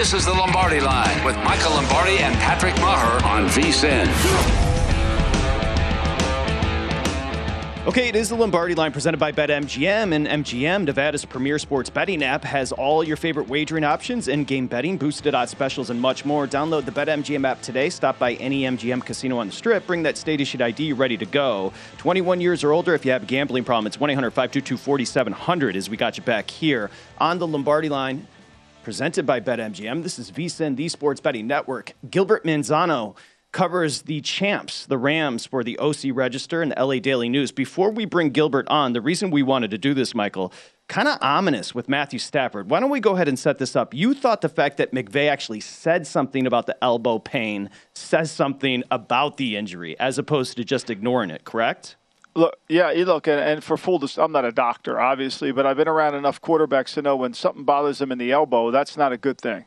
This is the Lombardi Line with Michael Lombardi and Patrick Maher on VSIN. Okay, it is the Lombardi line presented by BetMGM, and MGM, Nevada's premier sports betting app, has all your favorite wagering options, in-game betting, boosted odds specials, and much more. Download the BetMGM app today. Stop by any MGM casino on the Strip. Bring that state-issued ID ready to go. 21 years or older. If you have a gambling problem, it's 1-800-522-4700. As we got you back here on the Lombardi line, presented by BetMGM. This is VSIN, the Sports Betting Network. Gilbert Manzano covers the champs, the Rams, for the OC Register and the LA Daily News. Before we bring Gilbert on, the reason we wanted to do this, Michael, kind of ominous with Matthew Stafford. Why don't we go ahead and set this up? You thought the fact that McVay actually said something about the elbow pain says something about the injury as opposed to just ignoring it, correct? Look, yeah, look, and, and for full, dis- I'm not a doctor, obviously, but I've been around enough quarterbacks to know when something bothers them in the elbow, that's not a good thing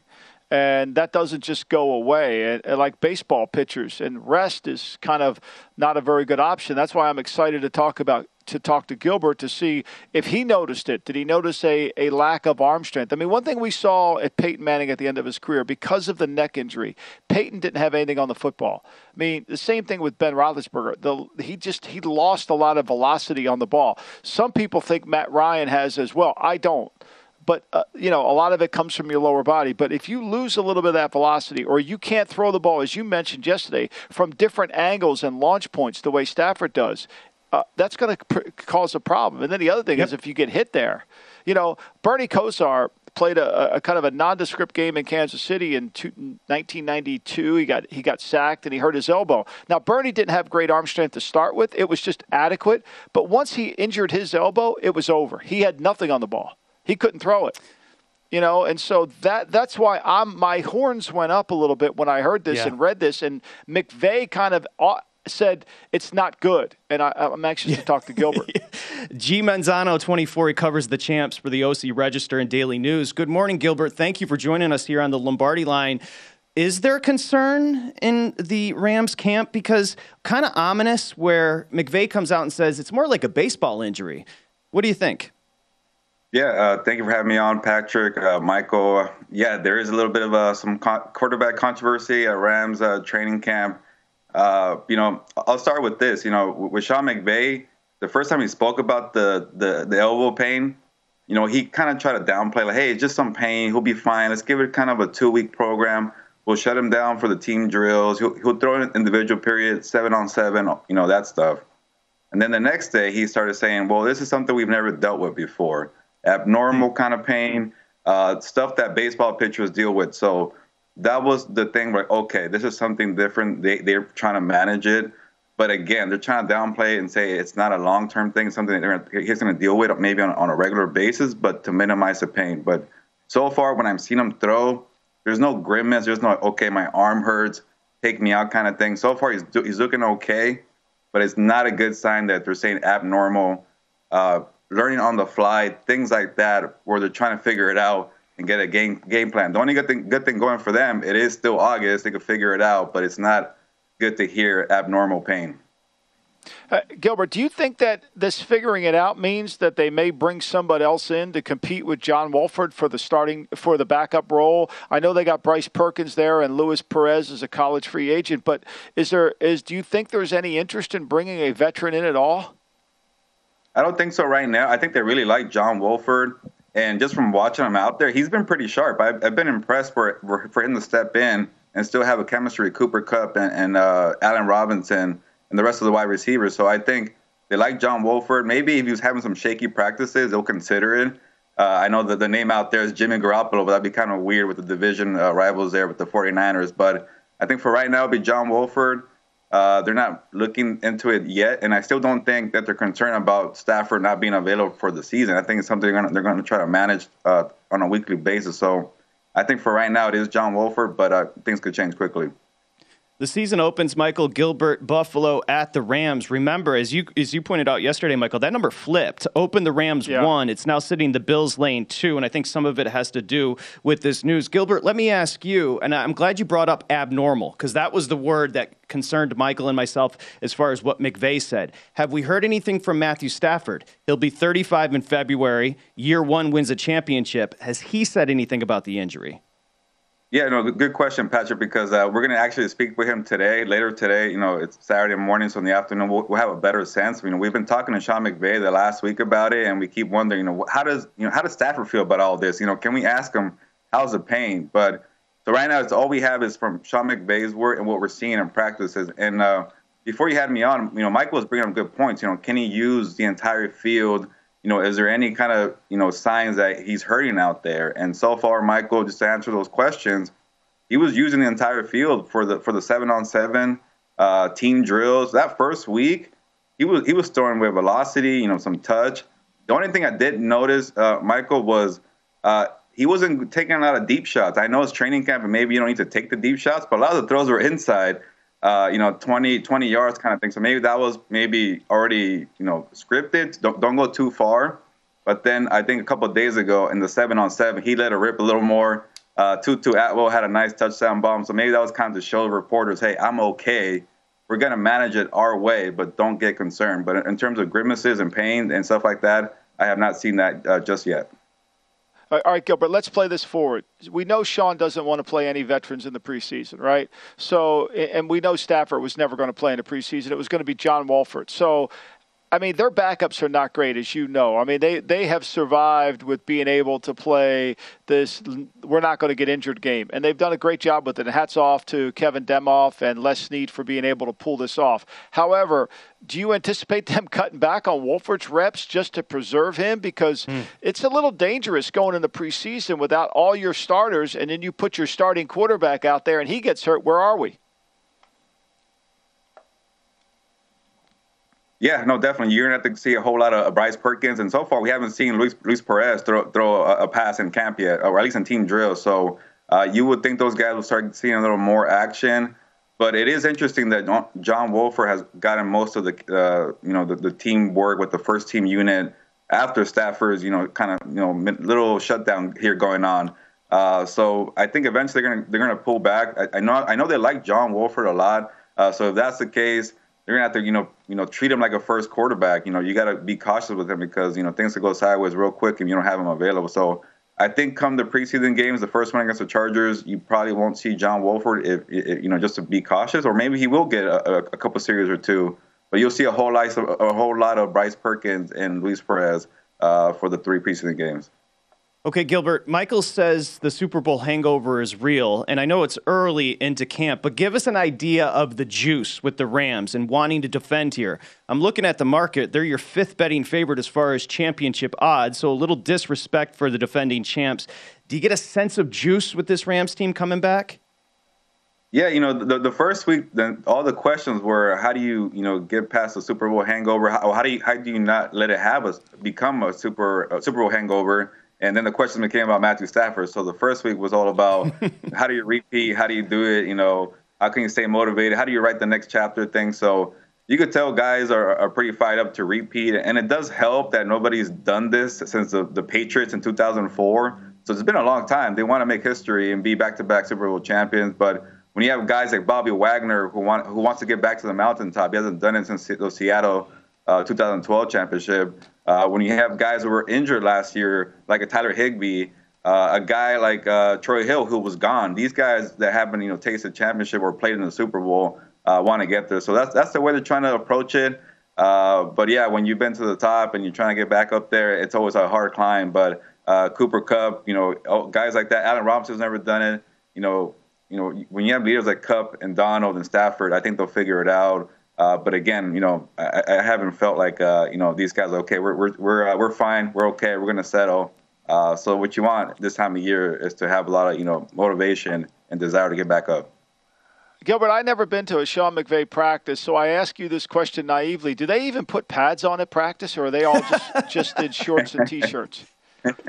and that doesn't just go away. And, and, like baseball pitchers, and rest is kind of not a very good option. That's why I'm excited to talk about to talk to Gilbert to see if he noticed it. Did he notice a, a lack of arm strength? I mean, one thing we saw at Peyton Manning at the end of his career, because of the neck injury, Peyton didn't have anything on the football. I mean, the same thing with Ben Roethlisberger. The, he just he lost a lot of velocity on the ball. Some people think Matt Ryan has as well. I don't but uh, you know a lot of it comes from your lower body but if you lose a little bit of that velocity or you can't throw the ball as you mentioned yesterday from different angles and launch points the way stafford does uh, that's going to pr- cause a problem and then the other thing yep. is if you get hit there you know bernie kosar played a, a, kind of a nondescript game in Kansas City in two, 1992. He got he got sacked and he hurt his elbow. Now Bernie didn't have great arm strength to start with; it was just adequate. But once he injured his elbow, it was over. He had nothing on the ball. He couldn't throw it. You know, and so that that's why I'm my horns went up a little bit when I heard this yeah. and read this, and McVay kind of said it's not good, and I, am anxious to talk to Gilbert. G Manzano, 24, he covers the champs for the OC Register and Daily News. Good morning, Gilbert. Thank you for joining us here on the Lombardi line. Is there concern in the Rams camp? Because kind of ominous where McVay comes out and says it's more like a baseball injury. What do you think? Yeah, uh, thank you for having me on, Patrick, uh, Michael. Yeah, there is a little bit of uh, some co- quarterback controversy at Rams uh, training camp. Uh, you know, I'll start with this. You know, with Sean McVay, the first time he spoke about the the, the elbow pain, you know, he kind of tried to downplay, like, "Hey, it's just some pain. He'll be fine. Let's give it kind of a two week program. We'll shut him down for the team drills. He'll, he'll throw in individual period, seven on seven, you know, that stuff." And then the next day, he started saying, "Well, this is something we've never dealt with before." abnormal kind of pain, uh, stuff that baseball pitchers deal with. So that was the thing where okay, this is something different. They they're trying to manage it, but again, they're trying to downplay it and say it's not a long term thing, it's something that he's going to deal with maybe on, on a regular basis, but to minimize the pain. But so far, when I've seen him throw, there's no grimace. There's no okay, my arm hurts, take me out kind of thing. So far, he's he's looking okay, but it's not a good sign that they're saying abnormal. Uh, learning on the fly, things like that, where they're trying to figure it out and get a game game plan. The only good thing good thing going for them, it is still August. They could figure it out, but it's not good to hear abnormal pain. Uh, Gilbert, do you think that this figuring it out means that they may bring somebody else in to compete with John Wolford for the starting for the backup role? I know they got Bryce Perkins there and Luis Perez is a college free agent, but is there is do you think there's any interest in bringing a veteran in at all? I don't think so right now. I think they really like John Wolford. And just from watching him out there, he's been pretty sharp. I've, I've been impressed for, for him to step in and still have a chemistry with Cooper Kupp and, and uh, Allen Robinson and the rest of the wide receivers. So I think they like John Wolford. Maybe if he was having some shaky practices, they'll consider it. Uh, I know that the name out there is Jimmy Garoppolo, but that'd be kind of weird with the division uh, rivals there with the 49ers. But I think for right now, it'll be John Wolford. Uh, they're not looking into it yet, and I still don't think that they're concerned about Stafford not being available for the season. I think it's something they're going to, they're to try to manage uh, on a weekly basis. So I think for right now it is John Wolford, but uh, things could change quickly. The season opens, Michael Gilbert Buffalo at the Rams. Remember, as you as you pointed out yesterday, Michael, that number flipped. Open the Rams yeah. one. It's now sitting the Bills lane two, and I think some of it has to do with this news. Gilbert, let me ask you, and I'm glad you brought up abnormal because that was the word that concerned Michael and myself as far as what McVay said. Have we heard anything from Matthew Stafford? He'll be 35 in February. Year one wins a championship. Has he said anything about the injury? Yeah, no, good question, Patrick, because uh, we're going to actually speak with him today, later today. You know, it's Saturday morning, so in the afternoon we'll, we'll, have a better sense. You know, we've been talking to Sean McVay the last week about it, and we keep wondering, you know, how does you know how does Stafford feel about all this? You know, can we ask him how's the pain? But so right now, it's all we have is from Sean McVay's word and what we're seeing in practices. And uh, before you had me on, you know, Michael was bringing up good points. You know, can he use the entire field? You know, is there any kind of, you know, signs that he's hurting out there? And so far, Michael, just to answer those questions, he was using the entire field for the for the seven on seven uh, team drills. That first week, he was he was throwing with velocity, you know, some touch. The only thing I did notice, uh, Michael, was uh, he wasn't taking a lot of deep shots. I know it's training camp, and maybe you don't need to take the deep shots, but a lot of the throws were inside uh, you know, 20, 20 yards kind of thing. So maybe that was maybe already, you know, scripted. Don't, don't go too far. But then I think a couple days ago in the seven on seven, he let it rip a little more. Uh, Tutu Atwell had a nice touchdown bomb. So maybe that was kind of to show reporters, hey, I'm okay. We're going to manage it our way, but don't get concerned. But in terms of grimaces and pain and stuff like that, I have not seen that uh, just yet. All right, Gilbert, let's play this forward. We know Sean doesn't want to play any veterans in the preseason, right? So, and we know Stafford was never going to play in the preseason. It was going to be John Wolford. So, I mean, their backups are not great, as you know. I mean, they, they have survived with being able to play this we're not going to get injured game. And they've done a great job with it. And hats off to Kevin Demoff and Les Snead for being able to pull this off. However, do you anticipate them cutting back on Wolford's reps just to preserve him? Because mm. it's a little dangerous going in the preseason without all your starters, and then you put your starting quarterback out there and he gets hurt. Where are we? Yeah, no, definitely. You're gonna have to see a whole lot of Bryce Perkins, and so far we haven't seen Luis, Luis Perez throw throw a, a, pass in camp yet, or at least in team drill. So uh, you would think those guys will start seeing a little more action. But it is interesting that John Wolford has gotten most of the uh, you know the, the team work with the first team unit after Stafford's you know kind of you know little shutdown here going on. Uh, so I think eventually they're gonna they're gonna pull back. I, I know I know they like John Wolford a lot. Uh, so if that's the case, they're gonna have to, you know, you know, treat him like a first quarterback. You know, you got to be cautious with him because you know things could go sideways real quick if you don't have him available. So I think come the preseason games, the first one against the Chargers, you probably won't see John Wolford if, if you know just to be cautious, or maybe he will get a, a couple series or two. But you'll see a whole lot, of, a whole lot of Bryce Perkins and Luis Perez uh, for the three preseason games. Okay, Gilbert, Michael says the Super Bowl hangover is real, and I know it's early into camp, but give us an idea of the juice with the Rams and wanting to defend here. I'm looking at the market. They're your fifth betting favorite as far as championship odds, so a little disrespect for the defending champs. Do you get a sense of juice with this Rams team coming back? Yeah, you know, the, the first week, the, all the questions were, how do you, you know, get past the Super Bowl hangover? How, how do you, how do you not let it have us become a Super a Super Bowl hangover? And then the question became about Matthew Stafford. So the first week was all about how do you repeat? How do you do it? You know, how can you stay motivated? How do you write the next chapter thing? So you could tell guys are, are pretty fired up to repeat. And it does help that nobody's done this since the, the Patriots in 2004. So it's been a long time. They want to make history and be back to back Super Bowl champions. But when you have guys like Bobby Wagner who want who wants to get back to the mountaintop, he hasn't done it since the Seattle uh, 2012 championship. Uh, when you have guys who were injured last year, like a Tyler Higbee, uh, a guy like uh, Troy Hill who was gone. These guys that haven't you know tasted championship or played in the Super Bowl uh, want to get there. So that's that's the way they're trying to approach it. Uh, but yeah, when you've been to the top and you're trying to get back up there, it's always a hard climb. But Cooper Kupp, you know, oh, guys like that. Allen Robinson's never done it. You know, you know, when you have leaders like Kupp and Donald and Stafford, I think they'll figure it out. Uh, but again, you know, I, I haven't felt like uh, you know these guys. Are okay, we're we're we're, uh, we're fine. We're okay. We're gonna settle. Uh, so what you want this time of year is to have a lot of you know motivation and desire to get back up. Gilbert, I've never been to a Sean McVay practice, so I ask you this question naively: Do they even put pads on at practice, or are they all just just in shorts and t-shirts?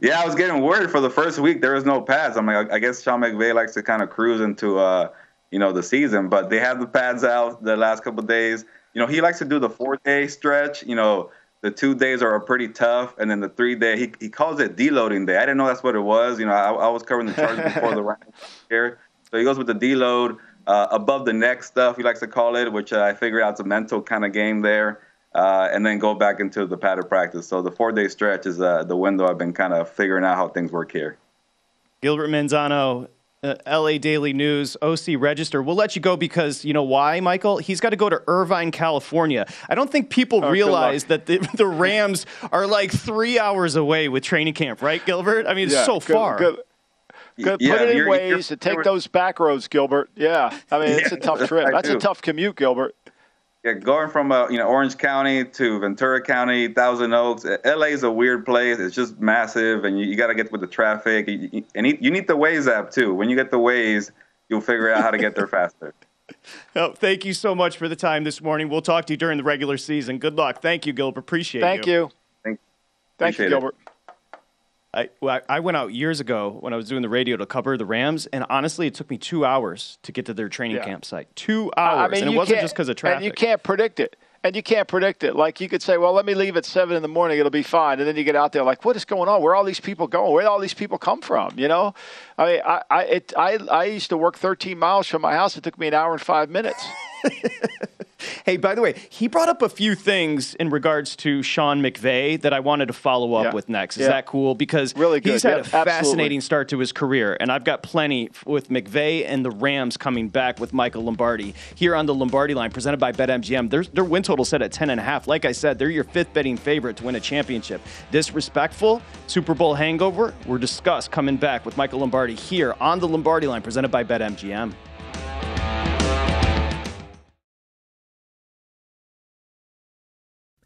yeah, I was getting worried for the first week. There was no pads. I'm like, I guess Sean McVay likes to kind of cruise into, uh, you know, the season. But they have the pads out the last couple days. You know, he likes to do the four day stretch. You know, the two days are pretty tough, and then the three day he he calls it deloading day. I didn't know that's what it was. You know, I, I was covering the charge before the round here, so he goes with the deload. Uh, above the neck stuff, he likes to call it, which uh, I figure out it's a mental kind of game there uh, and then go back into the padded practice. So the four day stretch is uh, the window I've been kind of figuring out how things work here. Gilbert Manzano, uh, LA Daily News, OC Register. We'll let you go because you know why, Michael? He's got to go to Irvine, California. I don't think people oh, realize that the, the, Rams are like three hours away with training camp, right, Gilbert? I mean, it's yeah, so good, far. Good. Good. Yeah, Put it in ways to take those back roads, Gilbert. Yeah, I mean it's yeah, a tough trip. That's a tough commute, Gilbert. Yeah, going from uh, you know Orange County to Ventura County, Thousand Oaks, LA is a weird place. It's just massive, and you, you got to get with the traffic. You, and you need the Waze app too. When you get the Waze, you'll figure out how to get there faster. Oh, thank you so much for the time this morning. We'll talk to you during the regular season. Good luck. Thank you, Gilbert. Appreciate it. thank you. Thank you. Thank, thank you, Gilbert. It. I, I went out years ago when I was doing the radio to cover the Rams, and honestly, it took me two hours to get to their training yeah. campsite. Two hours, I mean, and it wasn't just because of traffic. And you can't predict it. And you can't predict it. Like you could say, well, let me leave at seven in the morning; it'll be fine. And then you get out there, like, what is going on? Where are all these people going? Where all these people come from? You know, I mean, I I, it, I I used to work 13 miles from my house. It took me an hour and five minutes. hey, by the way, he brought up a few things in regards to Sean McVay that I wanted to follow up yeah. with next. Is yeah. that cool? Because really he's had a fascinating start to his career, and I've got plenty with McVay and the Rams coming back with Michael Lombardi here on the Lombardi line, presented by BetMGM. Their, their win total set at ten and a half. Like I said, they're your fifth betting favorite to win a championship. Disrespectful Super Bowl hangover. We're discussed coming back with Michael Lombardi here on the Lombardi line, presented by BetMGM.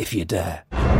If you dare.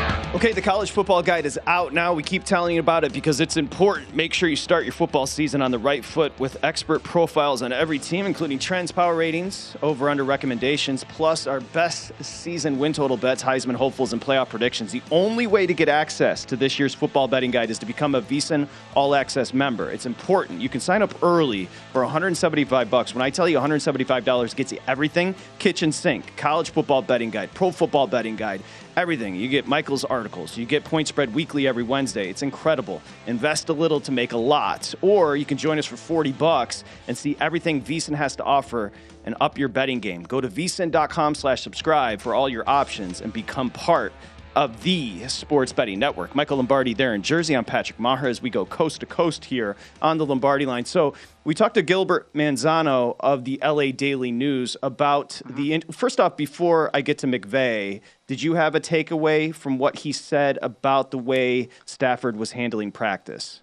Okay, the college football guide is out now. We keep telling you about it because it's important. Make sure you start your football season on the right foot with expert profiles on every team, including trends, power ratings, over under recommendations, plus our best season win total bets, Heisman hopefuls, and playoff predictions. The only way to get access to this year's football betting guide is to become a VSiN All Access member. It's important. You can sign up early for 175 bucks. When I tell you $175 gets you everything, kitchen sink, college football betting guide, pro football betting guide, everything. You get Michael's articles. You get Point Spread weekly every Wednesday. It's incredible. Invest a little to make a lot, or you can join us for 40 bucks and see everything VSiN has to offer and up your betting game. Go to vsin.com/subscribe for all your options and become part of the Sports Betting Network. Michael Lombardi there in Jersey. I'm Patrick Maher as we go coast to coast here on the Lombardi line. So we talked to Gilbert Manzano of the LA Daily News about mm-hmm. the. First off, before I get to McVay, did you have a takeaway from what he said about the way Stafford was handling practice?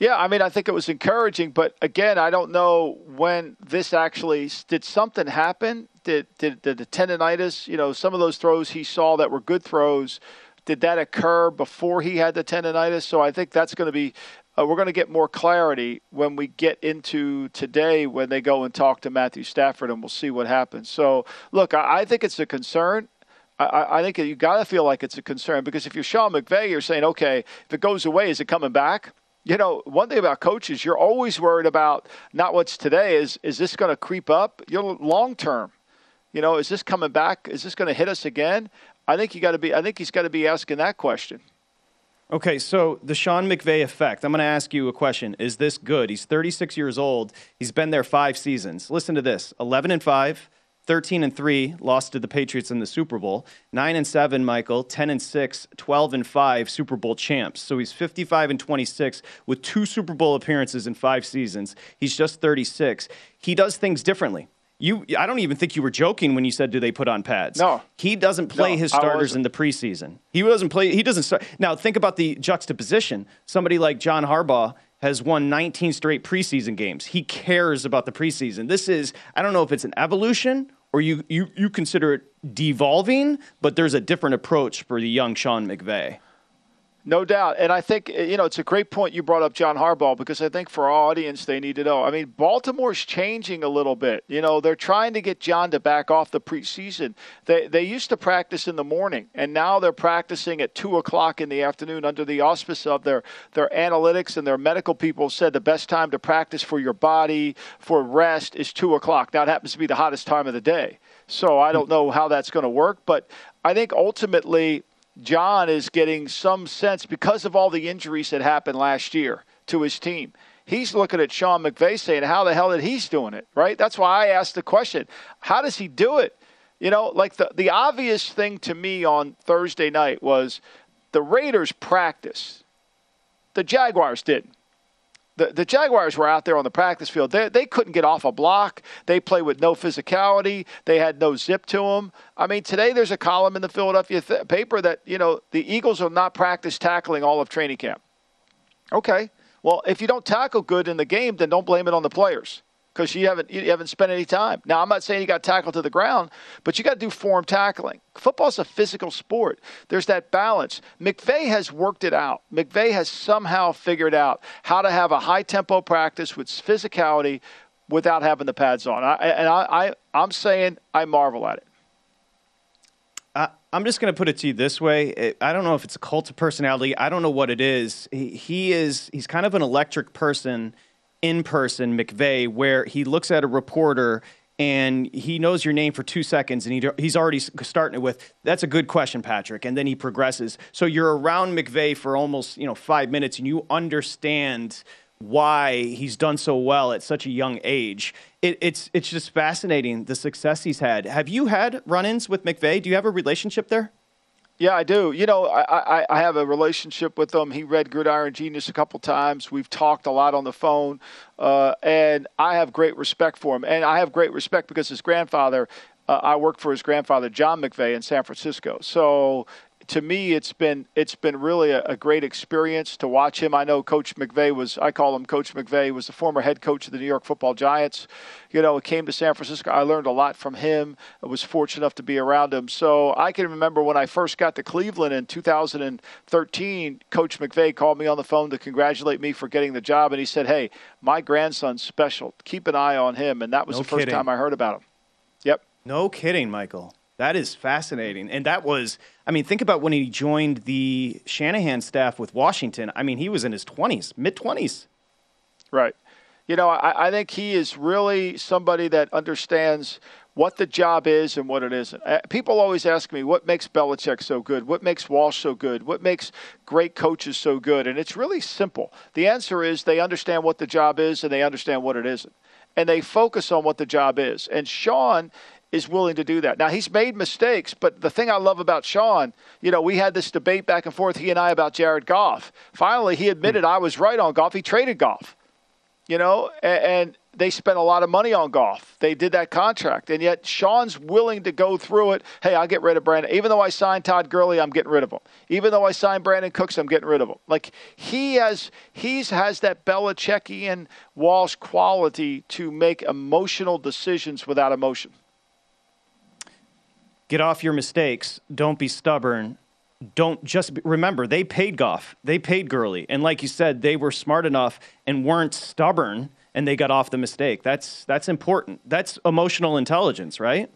Yeah, I mean, I think it was encouraging, but again, I don't know when this actually did something happen. Did did, did the tendonitis? You know, some of those throws he saw that were good throws. Did that occur before he had the tendonitis? So I think that's going to be. Uh, we're going to get more clarity when we get into today when they go and talk to Matthew Stafford, and we'll see what happens. So, look, I, I think it's a concern. I- I, think you got to feel like it's a concern because if you're Sean McVay, you're saying, okay, if it goes away, is it coming back? You know, one thing about coaches, you're always worried about not what's today. Is is this going to creep up? You're long term. You know, is this coming back? Is this going to hit us again? I think you got to be. I think he's got to be asking that question. Okay, so the Sean McVay effect. I'm going to ask you a question. Is this good? He's 36 years old. He's been there five seasons. Listen to this 11 and 5, 13 and 3, lost to the Patriots in the Super Bowl. 9 and 7, Michael. 10 and 6, 12 and 5, Super Bowl champs. So he's 55 and 26 with two Super Bowl appearances in five seasons. He's just 36. He does things differently. You, I don't even think you were joking when you said, "Do they put on pads?" No, he doesn't play No, his starters in the preseason. He doesn't play. He doesn't start. Now think about the juxtaposition. Somebody like John Harbaugh has won 19 straight preseason games. He cares about the preseason. This is. I don't know if it's an evolution or you you you consider it devolving, but there's a different approach for the young Sean McVay. No doubt. And I think, eh, you know, it's a great point you brought up John Harbaugh because I think for our audience, they need to know. I mean, Baltimore's changing a little bit. You know, they're trying to get John to back off the preseason. They, they used to practice in the morning, and now they're practicing at 2 o'clock in the afternoon under the auspice of their, their analytics and their medical people said the best time to practice for your body, for rest, is 2 o'clock. Now, it happens to be the hottest time of the day. So I don't know how that's going to work, but I think ultimately John is getting some sense because of all the injuries that happened last year to his team. He's looking at Sean McVay saying, How the hell did he's doing it? Right? That's why I asked the question How does he do it? You know, like the, the obvious thing to me on Thursday night was the Raiders practice. The Jaguars didn't. The, the Jaguars were out there on the practice field. They, they couldn't get off a block. They played with no physicality. They had no zip to them. I mean, today there's a column in the Philadelphia th- paper that, you know, the Eagles will not practice tackling all of training camp. Okay. Well, if you don't tackle good in the game, then don't blame it on the players because you haven't you haven't spent any time. Now, I'm not saying you got tackled to the ground, but you got to do form tackling. Football's a physical sport. There's that balance. McVay has worked it out. McVay has somehow figured out how to have a high tempo practice with physicality without having the pads on. I, and I, I I'm saying I marvel at it. I'm just going to put it to you this way. I don't know if it's a cult of personality. I don't know what it is. He, he is he's kind of an electric person in person, McVay where he looks at a reporter and he knows your name for two seconds and he, he's already starting it with that's a good question patrick and then he progresses. So you're around mcvay for almost you know five minutes and you understand why he's done so well at such a young age. It, it's, it's just fascinating the success he's had. Have you had run-ins with mcvay? Do you have a relationship there yeah, I do. You know, I, I, I have a relationship with him. He read Gridiron Genius a couple times. We've talked a lot on the phone, uh, and I have great respect for him. And I have great respect because his grandfather, uh, I worked for his grandfather, John McVay, in San Francisco. So to me, it's been it's been really a, a, great experience to watch him. I know Coach McVay was I call him Coach McVay was the former head coach of the New York Football Giants. You know, came to San Francisco. I learned a lot from him. I was fortunate enough to be around him. So I can remember when I first got to Cleveland in 2013. Coach McVay called me on the phone to congratulate me for getting the job, and he said, "Hey, my grandson's special. Keep an eye on him." And that was no the first kidding. time I heard about him. Yep. No kidding, Michael. That is fascinating. And that was, I mean, think about when he joined the Shanahan staff with Washington. I mean, he was in his 20s, mid 20s. Right. You know, I, I, think he is really somebody that understands what the job is and what it isn't. Uh, people always ask me, what makes Belichick so good? What makes Walsh so good? What makes great coaches so good? And it's really simple. The answer is they understand what the job is and they understand what it isn't. And they focus on what the job is. And Sean is willing to do that. Now he's made mistakes, but the thing I love about Sean, you know, we had this debate back and forth he and I about Jared Goff. Finally, he admitted I was right on Goff. He traded Goff. You know, and, and they spent a lot of money on Goff. They did that contract, and yet Sean's willing to go through it. Hey, I'll get rid of Brandon. Even though I signed Todd Gurley, I'm getting rid of him. Even though I signed Brandin Cooks, I'm getting rid of him. Like he has, he's has that Belichickian Walsh quality to make emotional decisions without emotion get off your mistakes. Don't be stubborn. Don't just be, remember they paid Goff, they paid Gurley, and like you said, they were smart enough and weren't stubborn, and they got off the mistake. That's that's important. That's emotional intelligence, right?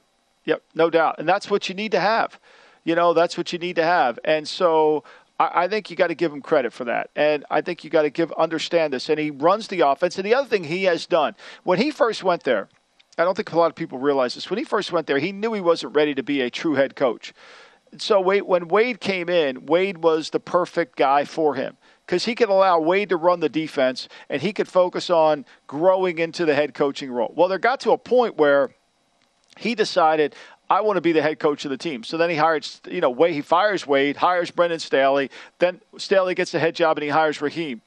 Yep, no doubt, and that's what you need to have. You know, that's what you need to have, and so I, think you got to give him credit for that, and I think you got to give understand this. And he runs the offense. And the other thing he has done when he first went there, I don't think a lot of people realize this. When he first went there, he knew he wasn't ready to be a true head coach. So when Wade came in, Wade was the perfect guy for him because he could allow Wade to run the defense and he could focus on growing into the head coaching role. Well, there got to a point where he decided, I want to be the head coach of the team. So then he hired, you know, Wade, he fires Wade, hires Brandon Staley. Then Staley gets the head job and he hires Raheem.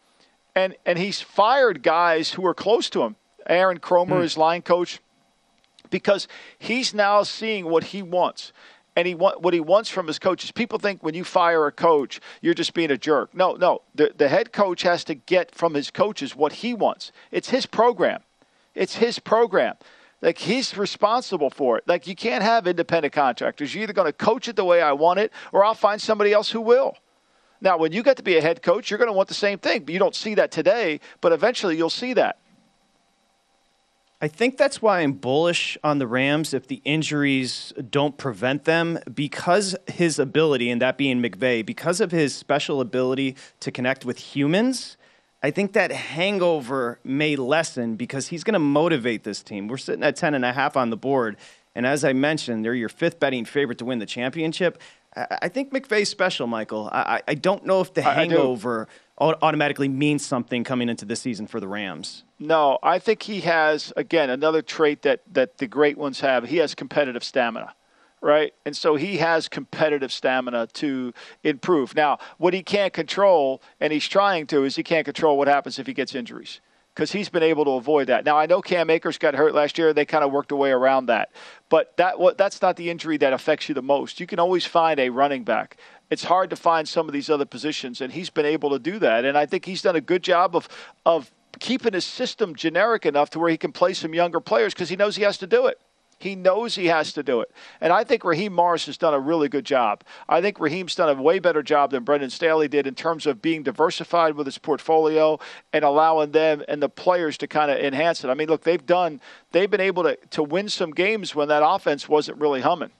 And, and he's fired guys who are close to him. Aaron Kromer, hmm. his line coach, because he's now seeing what he wants and he want, what he wants from his coaches. People think when you fire a coach, you're just being a jerk. No, no. The, the head coach has to get from his coaches what he wants. It's his program. It's his program. Like he's responsible for it. Like you can't have independent contractors. You're either going to coach it the way I want it, or I'll find somebody else who will. Now, when you get to be a head coach, you're going to want the same thing, but you don't see that today. But eventually, you'll see that. I think that's why I'm bullish on the Rams if the injuries don't prevent them because his ability, and that being McVay, because of his special ability to connect with humans. I think that hangover may lessen because he's going to motivate this team. We're sitting at 10 and a half on the board. And as I mentioned, they're your fifth betting favorite to win the championship. I think McVay's special, Michael. I, I don't know if the hangover automatically means something coming into this season for the Rams. No, I think he has again another trait that that the great ones have. He has competitive stamina. right? And so he has competitive stamina to improve. Now, what he can't control, and he's trying to, is he can't control what happens if he gets injuries because he's been able to avoid that. Now I know Cam Akers got hurt last year; they kind of worked a way around that. But that that's not the injury that affects you the most. You can always find a running back. It's hard to find some of these other positions, and he's been able to do that. And I think he's done a good job of of keeping his system generic enough to where he can play some younger players because he knows he has to do it. He knows he has to do it. And I think Raheem Morris has done a really good job. I think Raheem's done a way better job than Brandon Staley did in terms of being diversified with his portfolio and allowing them and the players to kind of enhance it. I mean, look, they've done, they've been able to, to win some games when that offense wasn't really humming.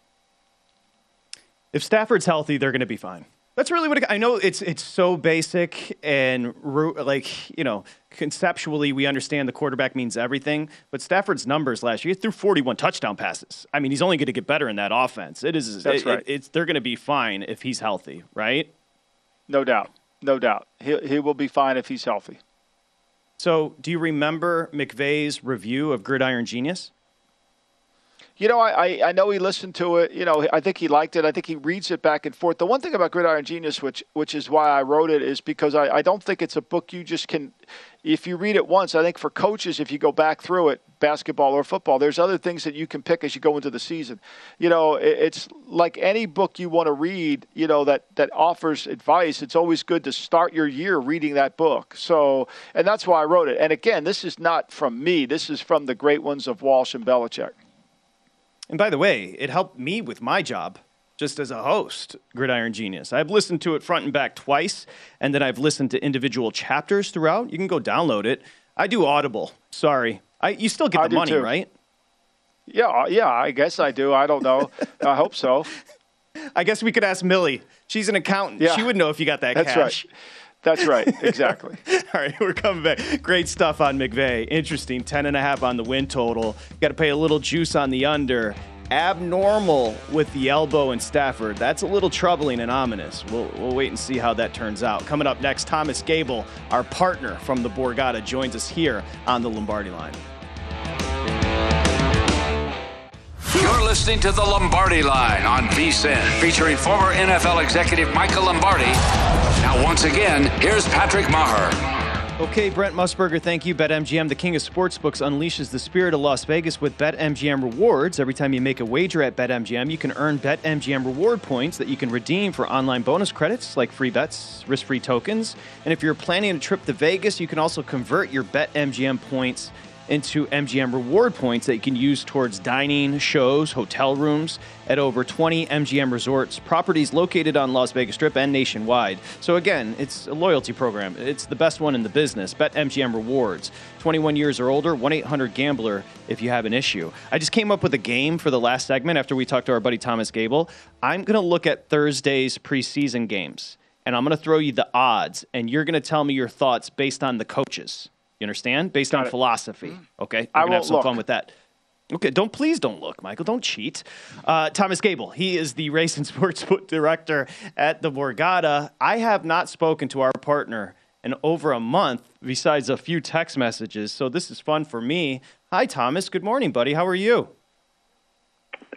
If Stafford's healthy, they're going to be fine. That's really what it, I know. It's it's so basic and like you know conceptually we understand the quarterback means everything. But Stafford's numbers last year he threw 41 touchdown passes. I mean he's only going to get better in that offense. It is. That's it, right. It, it's they're going to be fine if he's healthy, right? No doubt, no doubt. He he will be fine if he's healthy. So, do you remember McVay's review of Gridiron Genius? You know, I, I know he listened to it. You know, I think he liked it. I think he reads it back and forth. The one thing about Gridiron Genius, which which is why I wrote it, is because I, I don't think it's a book you just can. If you read it once, I think for coaches, if you go back through it, basketball or football, there's other things that you can pick as you go into the season. You know, it, it's like any book you want to read. You know that that offers advice. It's always good to start your year reading that book. So, and that's why I wrote it. And again, this is not from me. This is from the great ones of Walsh and Belichick. And by the way, it helped me with my job just as a host, Gridiron Genius. I've listened to it front and back twice, and then I've listened to individual chapters throughout. You can go download it. I do Audible. Sorry. I, you still get I the money, too. right? Yeah, uh, yeah. I guess I do. I don't know. I hope so. I guess we could ask Millie. She's an accountant. Yeah. She would know if you got that That's cash. right. That's right. Exactly. All right, we're coming back. Great stuff on McVay. Interesting. 10.5 on the win total. Got to pay a little juice on the under. Abnormal with the elbow and Stafford. That's a little troubling and ominous. We'll, we'll wait and see how that turns out. Coming up next, Thomas Gable, our partner from the Borgata, joins us here on the Lombardi line. Listening to the Lombardi Line on VSIN, featuring former NFL executive Michael Lombardi. Now, once again, here's Patrick Maher. Okay, Brent Musburger, thank you. BetMGM, the king of sportsbooks, unleashes the spirit of Las Vegas with BetMGM rewards. Every time you make a wager at BetMGM, you can earn BetMGM reward points that you can redeem for online bonus credits like free bets, risk free tokens. And if you're planning a trip to Vegas, you can also convert your BetMGM points into MGM reward points that you can use towards dining, shows, hotel rooms at over 20 MGM resorts, properties located on Las Vegas Strip and nationwide. So again, it's a loyalty program. It's the best one in the business. Bet MGM Rewards. 21 years or older, 1-800-GAMBLER if you have an issue. I just came up with a game for the last segment after we talked to our buddy Thomas Gable. I'm going to look at Thursday's preseason games and I'm going to throw you the odds and you're going to tell me your thoughts based on the coaches. You understand? Based on philosophy. Okay, we're I gonna have some look. fun with that. Okay, don't please don't look, Michael. Don't cheat. Uh, Thomas Gable, he is the race and sports book director at the Borgata. I have not spoken to our partner in over a month, besides a few text messages. So this is fun for me. Hi, Thomas. Good morning, buddy. How are you?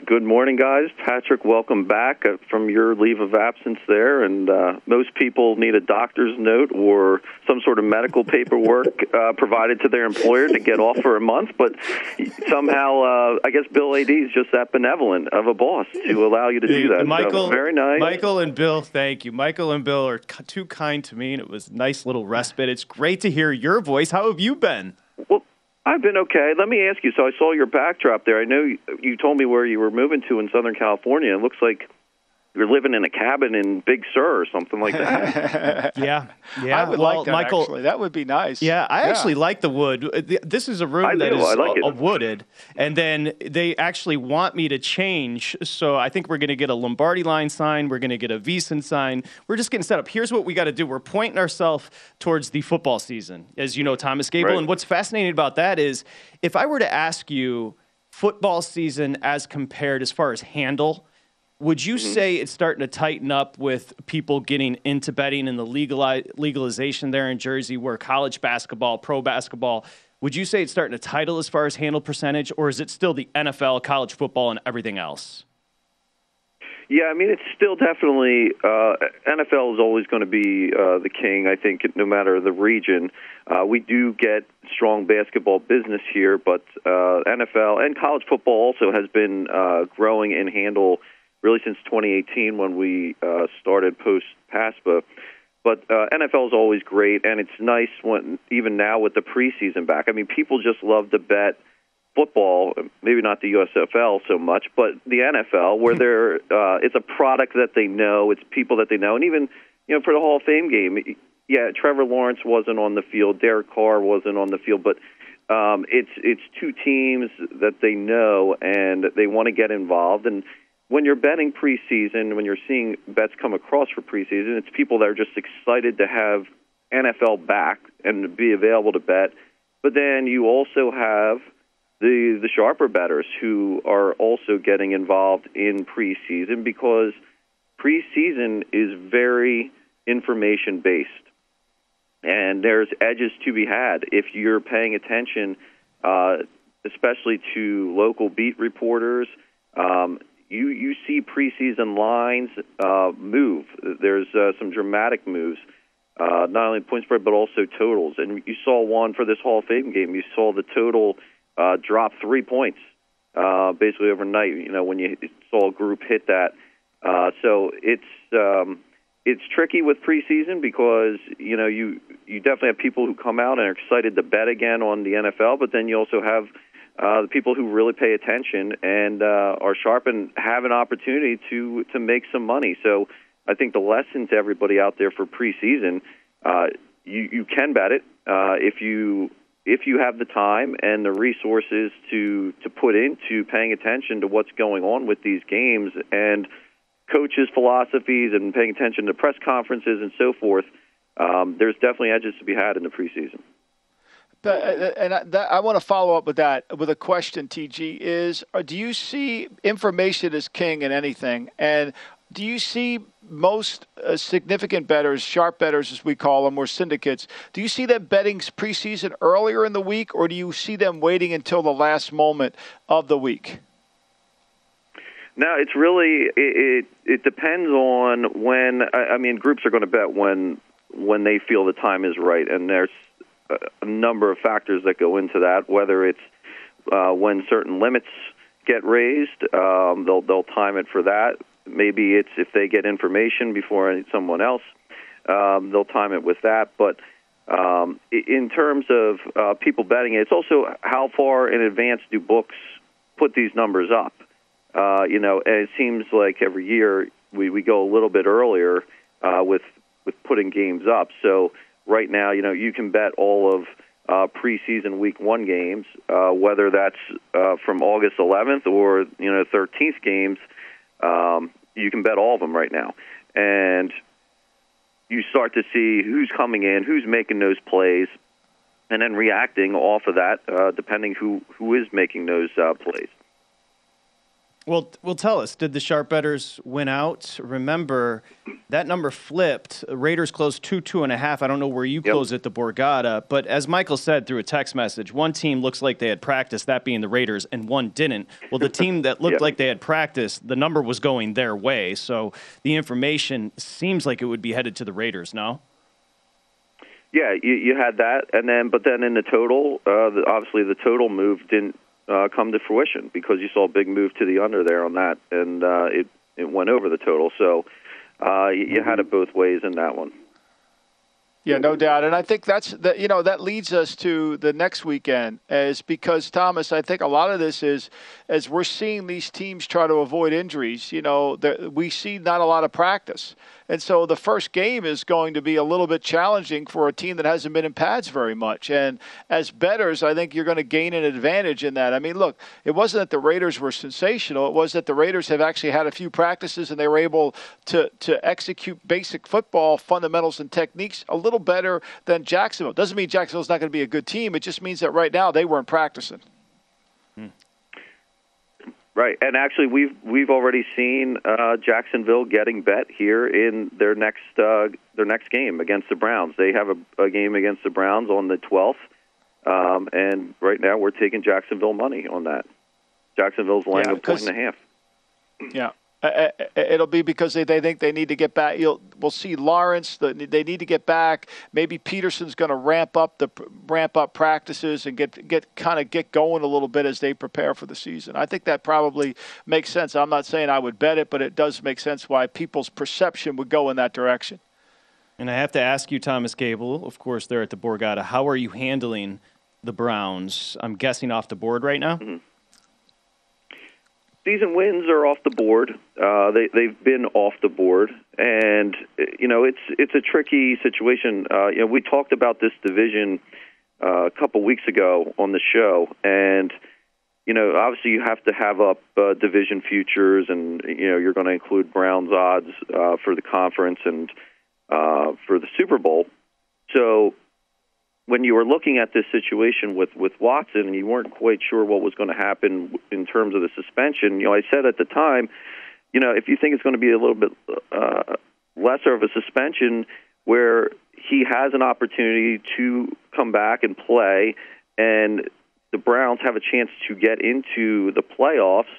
Good morning, guys. Patrick, welcome back uh, from your leave of absence there. And uh, most people need a doctor's note or some sort of medical paperwork uh, provided to their employer to get off for a month. But somehow, uh, I guess Bill Adee is just that benevolent of a boss to allow you to do that. So, Michael, very nice. Michael and Bill, thank you. Michael and Bill are too kind to me, and it was a nice little respite. It's great to hear your voice. How have you been? I've been okay. Let me ask you. So I saw your backdrop there. I know you, you told me where you were moving to in Southern California. It looks like you're living in a cabin in Big Sur or something like that. yeah, yeah. I would well, like that. Michael, actually. that would be nice. Yeah, I actually like the wood. Uh, This is a room I that do. is I like a- it. a wooded, and then they actually want me to change. So I think we're going to get a Lombardi line sign. We're going to get a VSiN sign. We're just getting set up. Here's what we got to do. We're pointing ourselves towards the football season, as you know, Thomas Gable. Right. And what's fascinating about that is, if I were to ask you football season as compared as far as handle. Would you Mm-hmm. say it's starting to tighten up with people getting into betting and the legali- legalization there in Jersey, where college basketball, pro basketball, would you say it's starting to title as far as handle percentage, or is it still the NFL, college football, and everything else? Yeah, I mean, it's still definitely uh, NFL is always going to be uh, the king. I think no matter the region, uh, we do get strong basketball business here, but uh, NFL and college football also has been uh, growing in handle really since 2018 when we uh, started post PASPA. But uh, NFL is always great, and it's nice when even now with the preseason back. I mean, people just love to bet football, maybe not the USFL so much, but the NFL, where they're uh, it's a product that they know, it's people that they know, and even you know for the Hall of Fame game, yeah, Trevor Lawrence wasn't on the field, Derek Carr wasn't on the field, but um, it's it's two teams that they know and they want to get involved and when you're betting preseason, when you're seeing bets come across for preseason, it's people that are just excited to have NFL back and be available to bet. But then you also have the the sharper bettors who are also getting involved in preseason because preseason is very information based. And there's edges to be had if you're paying attention, uh, especially to local beat reporters. Um, you you see preseason lines uh, move. There's uh, some dramatic moves, uh, not only point spread but also totals. And you saw one for this Hall of Fame game. You saw the total uh, drop three points uh, basically overnight. You know when you saw a group hit that. Uh, so it's um, it's tricky with preseason because you know you you definitely have people who come out and are excited to bet again on the NFL, but then you also have uh, the people who really pay attention and uh, are sharp and have an opportunity to to make some money. So I think the lesson to everybody out there for preseason, uh, you you can bet it uh, if you if you have the time and the resources to to put into paying attention to what's going on with these games and coaches' philosophies and paying attention to press conferences and so forth. Um, there's definitely edges to be had in the preseason. But, uh, and I, that, I want to follow up with that with a question. TG is: uh, Do you see information as king in anything? And do you see most uh, significant bettors, sharp bettors as we call them, or syndicates? Do you see them betting preseason earlier in the week, or do you see them waiting until the last moment of the week? No, it's really it. It, it depends on when. I, I mean, groups are going to bet when when they feel the time is right, and there's a number of factors that go into that. Whether it's uh, when certain limits get raised, um, they'll they'll time it for that. Maybe it's if they get information before someone else, um, they'll time it with that. But um, in terms of uh, people betting it, it's also how far in advance do books put these numbers up. Uh, you know, and it seems like every year we, we go a little bit earlier uh, with with putting games up. So right now, you know, you can bet all of uh, preseason Week One games, uh, whether that's uh, from August 11th or you know 13th games. Um, you can bet all of them right now, and you start to see who's coming in, who's making those plays, and then reacting off of that, uh, depending who who is making those uh, plays. Well, well, tell us. Did the sharp betters win out? Remember, that number flipped. Raiders closed two, two and a half. I don't know where you yep. closed at the Borgata, but as Michael said through a text message, one team looks like they had practiced, that being the Raiders, and one didn't. Well, the team that looked yep. like they had practiced, the number was going their way. So the information seems like it would be headed to the Raiders. No. Yeah, you, you had that, and then but then in the total, uh, the, obviously the total move didn't uh, come to fruition because you saw a big move to the under there on that, and uh, it it went over the total. So uh, you, you had it both ways in that one. Yeah, no doubt, and I think that's that. You know, that leads us to the next weekend, is because Thomas. I think a lot of this is as we're seeing these teams try to avoid injuries. You know, we see not a lot of practice, and so the first game is going to be a little bit challenging for a team that hasn't been in pads very much. And as betters, I think you're going to gain an advantage in that. I mean, look, it wasn't that the Raiders were sensational. It was that the Raiders have actually had a few practices and they were able to, to execute basic football fundamentals and techniques a little better than Jacksonville. Doesn't mean Jacksonville's not going to be a good team. It just means that right now they weren't practicing. Right, and actually, we've we've already seen uh, Jacksonville getting bet here in their next uh, their next game against the Browns. They have a, a game against the Browns on the 12th, um, and right now we're taking Jacksonville money on that. Jacksonville's laying yeah, a point and a half. Yeah, Uh, it'll be because they, they think they need to get back. You'll, we'll see Lawrence. The, they need to get back. Maybe Pederson's going to ramp up the ramp up practices and get get kind of get going a little bit as they prepare for the season. I think that probably makes sense. I'm not saying I would bet it, but it does make sense why people's perception would go in that direction. And I have to ask you, Thomas Gable, of course, there at the Borgata, how are you handling the Browns? I'm guessing off the board right now. Mm-hmm season wins are off the board. Uh, they they've been off the board, and you know it's it's a tricky situation. Uh, you know we talked about this division uh, a couple weeks ago on the show, and you know obviously you have to have up uh, division futures, and you know you're going to include Browns odds uh, for the conference and uh, for the Super Bowl. So when you were looking at this situation with with Watson and you weren't quite sure what was going to happen in terms of the suspension, you know, I said at the time, you know, if you think it's going to be a little bit uh, lesser of a suspension where he has an opportunity to come back and play and the Browns have a chance to get into the playoffs,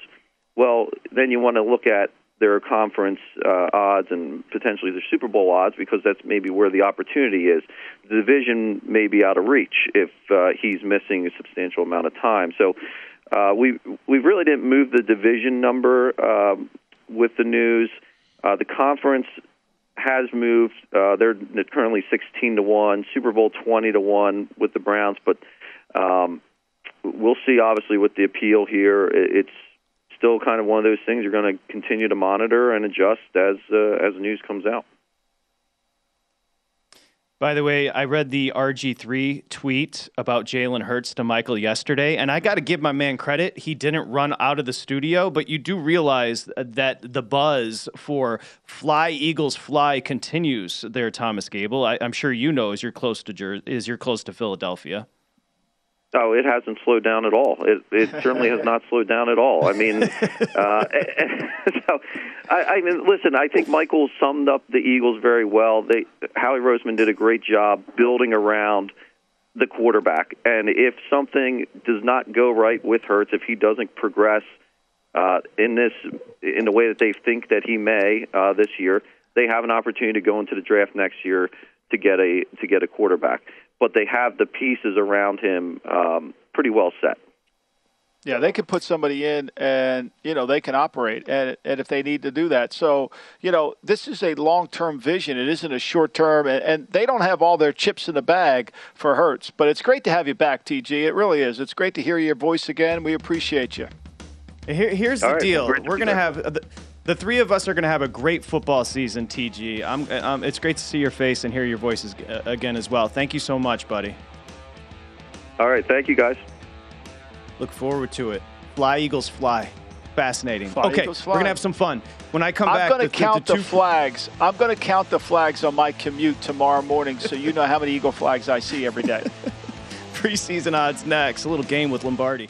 well, then you want to look at their conference uh, odds and potentially their Super Bowl odds because that's maybe where the opportunity is. The division may be out of reach if uh, he's missing a substantial amount of time. So uh, we we really didn't move the division number um, with the news. Uh, the conference has moved. Uh, they're currently 16 to one, Super Bowl 20 to one with the Browns, but um, we'll see. Obviously, with the appeal here, it's still kind of one of those things you're going to continue to monitor and adjust as uh, as news comes out. By the way, I read the RG3 tweet about Jalen Hurts to Michael yesterday, and I got to give my man credit. He didn't run out of the studio, but you do realize that the buzz for Fly Eagles Fly continues there, Thomas Gable. I, am sure you know as you're close to Jer- as you're close to Philadelphia. Oh, it hasn't slowed down at all. It, it certainly has not slowed down at all. I mean, uh, so I, I mean, listen. I think Michael summed up the Eagles very well. They Howie Roseman did a great job building around the quarterback, and if something does not go right with Hurts, if he doesn't progress uh, in this in the way that they think that he may uh, this year, they have an opportunity to go into the draft next year to get a to get a quarterback but they have the pieces around him um, pretty well set. Yeah, they can put somebody in, and you know they can operate, and and if they need to do that, so you know this is a long-term vision. It isn't a short-term, and, and they don't have all their chips in the bag for Hurts. But it's great to have you back, TG. It really is. It's great to hear your voice again. We appreciate you. Here, here's the right, deal. We're going to have the three of us are going to have a great football season, TG. I'm, um, it's great to see your face and hear your voices uh, again as well. Thank you so much, buddy. All right. Thank you, guys. Look forward to it. Fly, Eagles, fly. Fascinating. Fly, okay, Eagles, we're going to have some fun. When I come I'm back, I'm going to count the, the, the flags. I'm going to count the flags on my commute tomorrow morning so you know how many Eagle flags I see every day. Preseason odds next. A little game with Lombardi.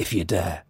If you dare.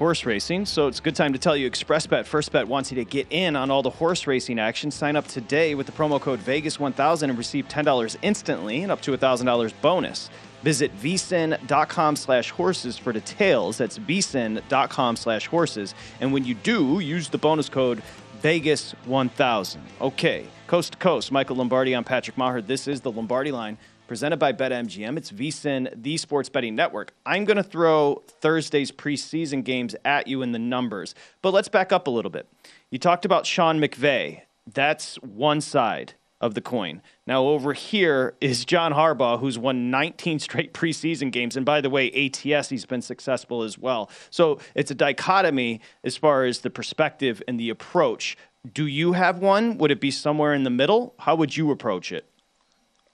horse racing, so it's a good time to tell you ExpressBet First Bet wants you to get in on all the horse racing action. Sign up today with the promo code Vegas1000 and receive $10 instantly and up to $1,000 bonus. Visit vsin.com slash horses for details. That's vsin.com slash horses. And when you do, use the bonus code Vegas1000. Okay, coast to coast, Michael Lombardi, I'm Patrick Maher. This is the Lombardi line presented by BetMGM. It's VSIN, the sports betting network. I'm going to throw Thursday's preseason games at you in the numbers, but let's back up a little bit. You talked about Sean McVay. That's one side of the coin. Now, over here is John Harbaugh, who's won 19 straight preseason games. And by the way, ATS, he's been successful as well. So it's a dichotomy as far as the perspective and the approach. Do you have one? Would it be somewhere in the middle? How would you approach it?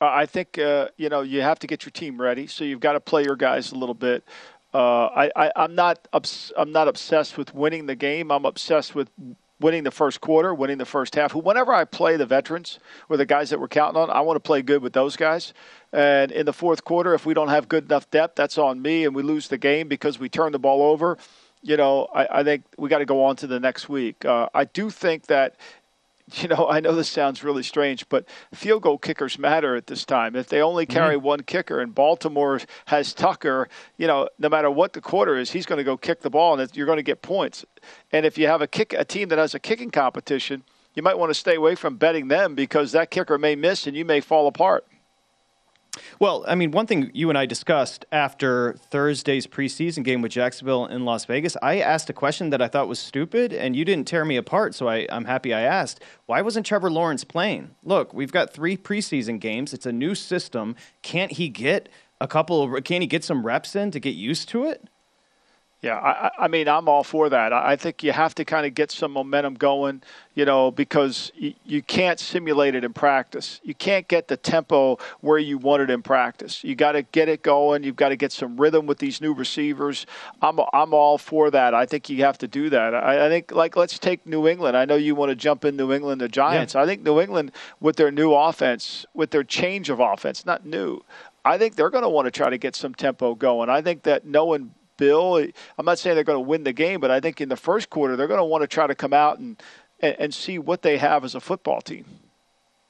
Uh, I think uh, you know you have to get your team ready, so you've got to play your guys a little bit. Uh, I, I'm not obs- I'm not obsessed with winning the game. I'm obsessed with winning the first quarter, winning the first half. Whenever I play the veterans or the guys that we're counting on, I want to play good with those guys. And in the fourth quarter, if we don't have good enough depth, that's on me, and we lose the game because we turn the ball over. You know, I, I think we got to go on to the next week. Uh, I do think that you know, I know this sounds really strange, but field goal kickers matter at this time. If they only mm-hmm. carry one kicker and Baltimore has Tucker, you know, no matter what the quarter is, he's going to go kick the ball and you're going to get points. And if you have a kick a team that has a kicking competition, you might want to stay away from betting them because that kicker may miss and you may fall apart. Well, I mean, one thing you and I discussed after Thursday's preseason game with Jacksonville in Las Vegas, I asked a question that I thought was stupid, and you didn't tear me apart, so I, I'm happy I asked. Why wasn't Trevor Lawrence playing? Look, we've got three preseason games. It's a new system. Can't he get a couple of, can he get some reps in to get used to it? Yeah, I, I- mean, I'm all for that. I think you have to kind of get some momentum going, you know, because you, you can't simulate it in practice. You can't get the tempo where you want it in practice. You got to get it going. You've got to get some rhythm with these new receivers. I'm I'm all for that. I think you have to do that. I, I think like let's take New England. I know you want to jump in New England, the Giants. I think New England with their new offense, with their change of offense, not new. I think they're going to want to try to get some tempo going. I think that knowing Bill, I'm not saying they're going to win the game, but I think in the first quarter they're going to want to try to come out and, and, see what they have as a football team.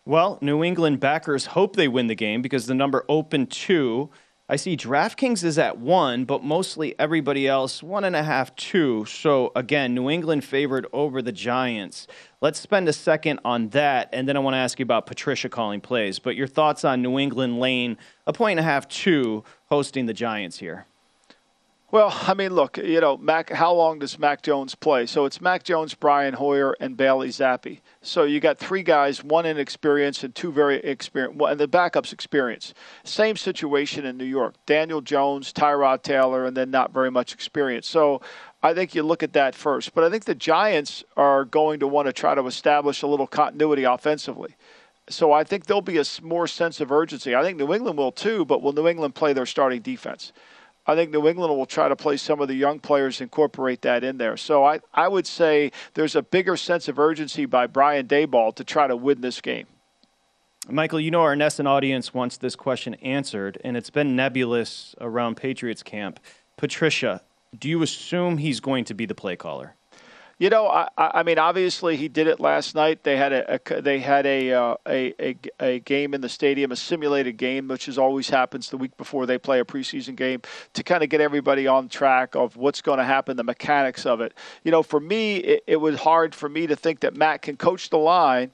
Well, New England backers hope they win the game because the number open two. I see DraftKings is at one, but mostly everybody else one and a half, two. So again, New England favored over the Giants. Let's spend a second on that, and then I want to ask you about Patricia calling plays. But your thoughts on New England Lane, a point and a half, two, hosting the Giants here. Well, I mean, look, you know, Mac. How long does Mac Jones play? So it's Mac Jones, Brian Hoyer, and Bailey Zappe. So you got three guys, one inexperienced and two very experienced, and the backups experience. Same situation in New York: Daniel Jones, Tyrod Taylor, and then not very much experience. So I think you look at that first. But I think the Giants are going to want to try to establish a little continuity offensively. So I think there'll be a more sense of urgency. I think New England will too, but will New England play their starting defense? I think New England will try to play some of the young players, incorporate that in there. So I, I would say there's a bigger sense of urgency by Brian Daboll to try to win this game. Michael, you know our NESN audience wants this question answered, and it's been nebulous around Patriots camp. Patricia, do you assume he's going to be the play caller? You know, I, I mean, obviously he did it last night. They had a, a they had a, uh, a, a a game in the stadium, a simulated game, which is always happens the week before they play a preseason game to kind of get everybody on track of what's going to happen, the mechanics of it. You know, for me, it, it was hard for me to think that Matt can coach the line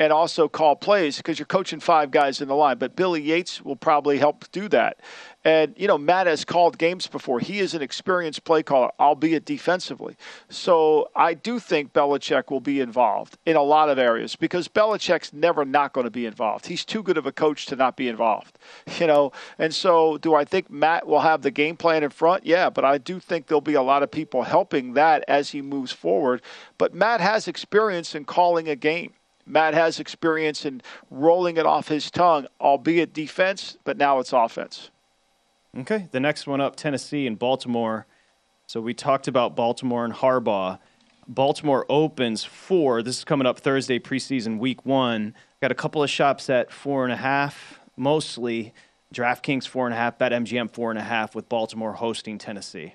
and also call plays because you're coaching five guys in the line. But Billy Yates will probably help do that. And, you know, Matt has called games before. He is an experienced play caller, albeit defensively. So I do think Belichick will be involved in a lot of areas because Belichick's never not going to be involved. He's too good of a coach to not be involved, you know. And so do I think Matt will have the game plan in front? Yeah, but I do think there'll be a lot of people helping that as he moves forward. But Matt has experience in calling a game. Matt has experience in rolling it off his tongue, albeit defense, but now it's offense. Okay, the next one up Tennessee and Baltimore. So we talked about Baltimore and Harbaugh. Baltimore opens four. This is coming up Thursday, preseason week one. Got a couple of shops at four and a half, mostly. DraftKings four and a half, BetMGM four and a half, with Baltimore hosting Tennessee.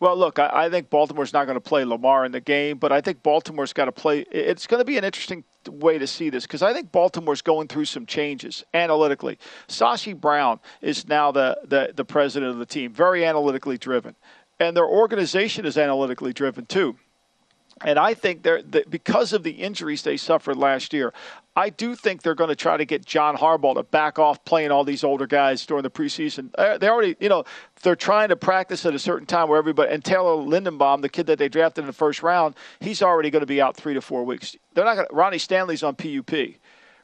Well, look, I, I think Baltimore's not going to play Lamar in the game, but I think Baltimore's got to play. It's going to be an interesting way to see this because I think Baltimore's going through some changes analytically. Sashi Brown is now the, the, the president of the team, very analytically driven. And their organization is analytically driven too. And I think they're because of the injuries they suffered last year, I do think they're going to try to get John Harbaugh to back off playing all these older guys during the preseason. Uh, they already, you know, they're trying to practice at a certain time where everybody and Tyler Linderbaum, the kid that they drafted in the first round, he's already going to be out three to four weeks. They're not going. to Ronnie Stanley's on PUP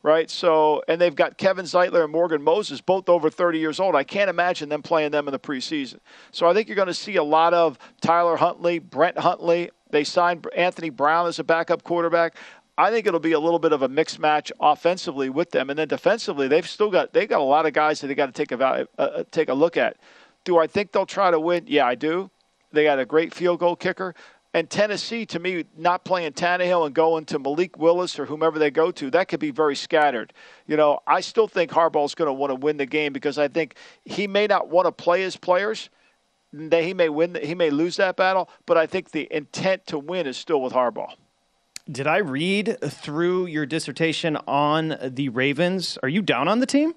right? So, and they've got Kevin Zeitler and Morgan Moses, both over 30 years old. I can't imagine them playing them in the preseason. So, I think you're going to see a lot of Tyler Huntley, Brett Hundley. they signed Anthony Brown as a backup quarterback. I think it'll be a little bit of a mixed match offensively with them, and then defensively, they've still got they got a lot of guys that they got to take a uh, uh, take a look at. Do I think they'll try to win? Yeah, I do. They got a great field goal kicker. And Tennessee, to me, not playing Tannehill and going to Malik Willis or whomever they go to, that could be very scattered. You know, I still think Harbaugh's going to want to win the game because I think he may not want to play his players That – he may win, he may lose that battle, but I think the intent to win is still with Harbaugh. Did I read through your dissertation on the Ravens? Are you down on the team?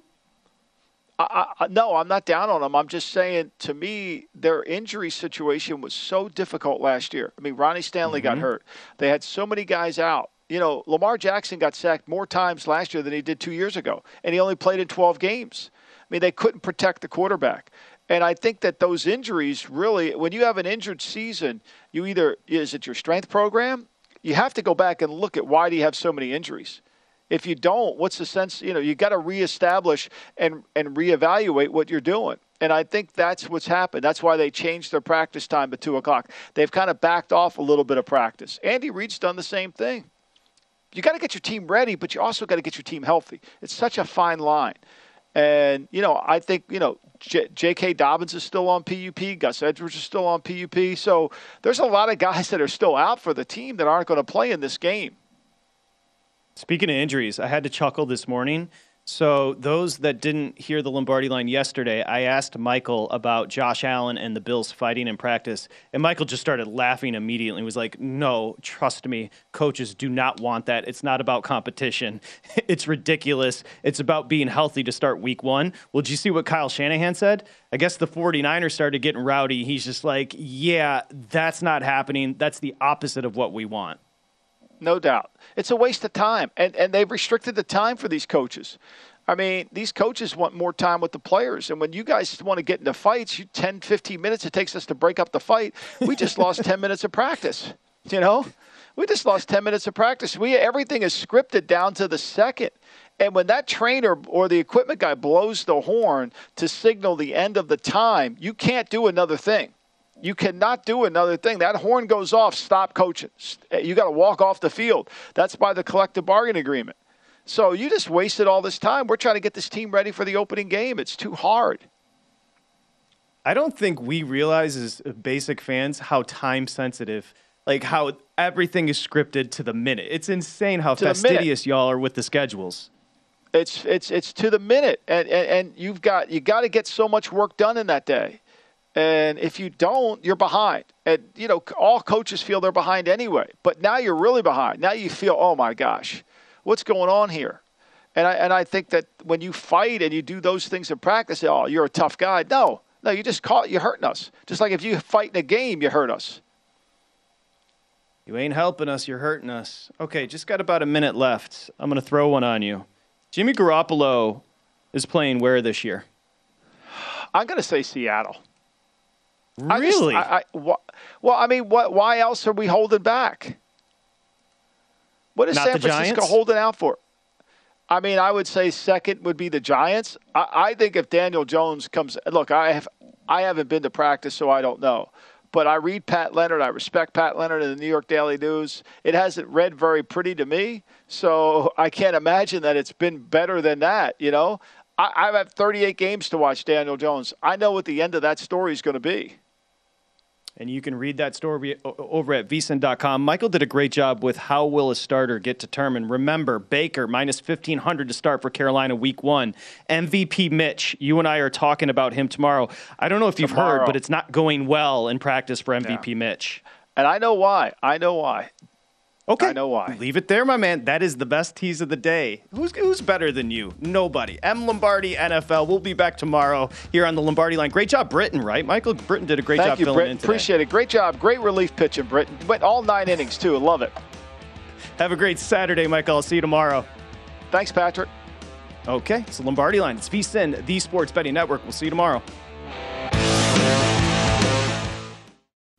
I, I, no, I'm not down on them. I'm just saying, to me, their injury situation was so difficult last year. I mean, Ronnie Stanley mm-hmm. got hurt. They had so many guys out. You know, Lamar Jackson got sacked more times last year than he did two years ago, and he only played in 12 games. I mean, they couldn't protect the quarterback. And I think that those injuries really, when you have an injured season, you either, is it your strength program? You have to go back and look at why do you have so many injuries? If you don't, what's the sense? You know, you got to reestablish and, and reevaluate what you're doing. And I think that's what's happened. That's why they changed their practice time to 2 o'clock. They've kind of backed off a little bit of practice. Andy Reid's done the same thing. You got to get your team ready, but you also got to get your team healthy. It's such a fine line. And, you know, I think, you know, J.K. Dobbins is still on PUP. Gus Edwards is still on PUP. So there's a lot of guys that are still out for the team that aren't going to play in this game. Speaking of injuries, I had to chuckle this morning so, those that didn't hear the Lombardi line yesterday, I asked Michael about Josh Allen and the Bills fighting in practice, and Michael just started laughing immediately. He was like, No, trust me, coaches do not want that. It's not about competition. It's ridiculous. It's about being healthy to start week one. Well, did you see what Kyle Shanahan said? I guess the 49ers started getting rowdy. He's just like, Yeah, that's not happening. That's the opposite of what we want. No doubt. It's a waste of time. And, and they've restricted the time for these coaches. I mean, these coaches want more time with the players. And when you guys want to get into fights, you 10, 15 minutes it takes us to break up the fight. We just lost 10 minutes of practice, you know? We just lost 10 minutes of practice. We everything is scripted down to the second. And when that trainer or the equipment guy blows the horn to signal the end of the time, you can't do another thing. You cannot do another thing. That horn goes off, stop coaching. Eh, you got to walk off the field. That's by the collective bargaining agreement. So you just wasted all this time. We're trying to get this team ready for the opening game. It's too hard. I don't think we realize as basic fans how time sensitive, like how everything is scripted to the minute. It's insane how To fastidious y'all are with the schedules. It's it's it's to the minute, and and, and you've got you got to get so much work done in that day, and if you don't, you're behind. And you know, all coaches feel they're behind anyway. But now you're really behind. Now you feel, oh my gosh, what's going on here? And I and I think that when you fight and you do those things in practice, oh, you're a tough guy. No, no, you just caught you're hurting us. Just like if you fight in a game, you hurt us. You ain't helping us, you're hurting us. Okay, just got about a minute left. I'm going to throw one on you. Jimmy Garoppolo is playing where this year? I'm going to say Seattle. I just- Really? I, I, wh- well, I mean, what? Why else are we holding back? What is Not San Francisco Giants? holding out for? I mean, I would say second would be the Giants. I, I think if Daniel Jones comes, look, I have, I haven't been to practice, so I don't know. But I read Pat Leonard. I respect Pat Leonard in the New York Daily News. It hasn't read very pretty to me, so I can't imagine that it's been better than that. You know, I, I have 38 games to watch Daniel Jones. I know what the end of that story is going to be. And you can read that story over at vsin.com. Michael did a great job with how will a starter get determined. Remember, Baker minus 1500 to start for Carolina week one. MVP Mitch, you and I are talking about him tomorrow. I don't know if you've heard, but it's not going well in practice for MVP Mitch. And I know why. I know why. Okay. I know why. Leave it there, my man. That is the best tease of the day. Who's, who's better than you? Nobody. M. Lombardi, NFL. We'll be back tomorrow here on the Lombardi line. Great job, Britain, right? Michael Britton did a great Thank job you, filling Britt. in today. Appreciate it. Great job. Great relief pitching, Britt. Went all nine innings, too. Love it. Have a great Saturday, Michael. I'll see you tomorrow. Thanks, Patrick. Okay, it's the Lombardi line. It's VSIN, the Sports Betting Network. We'll see you tomorrow.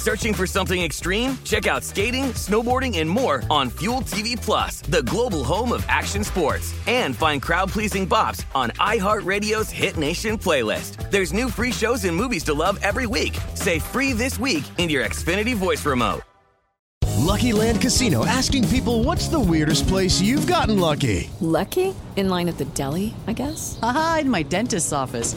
Searching for something extreme? Check out skating, snowboarding, and more on Fuel TV Plus, the global home of action sports. And find crowd-pleasing bops on iHeartRadio's Hit Nation playlist. There's new free shows and movies to love every week. Say free this week in your Xfinity voice remote. Lucky Land Casino asking people what's the weirdest place you've gotten lucky? Lucky? In line at the deli, I guess? Aha, in my dentist's office.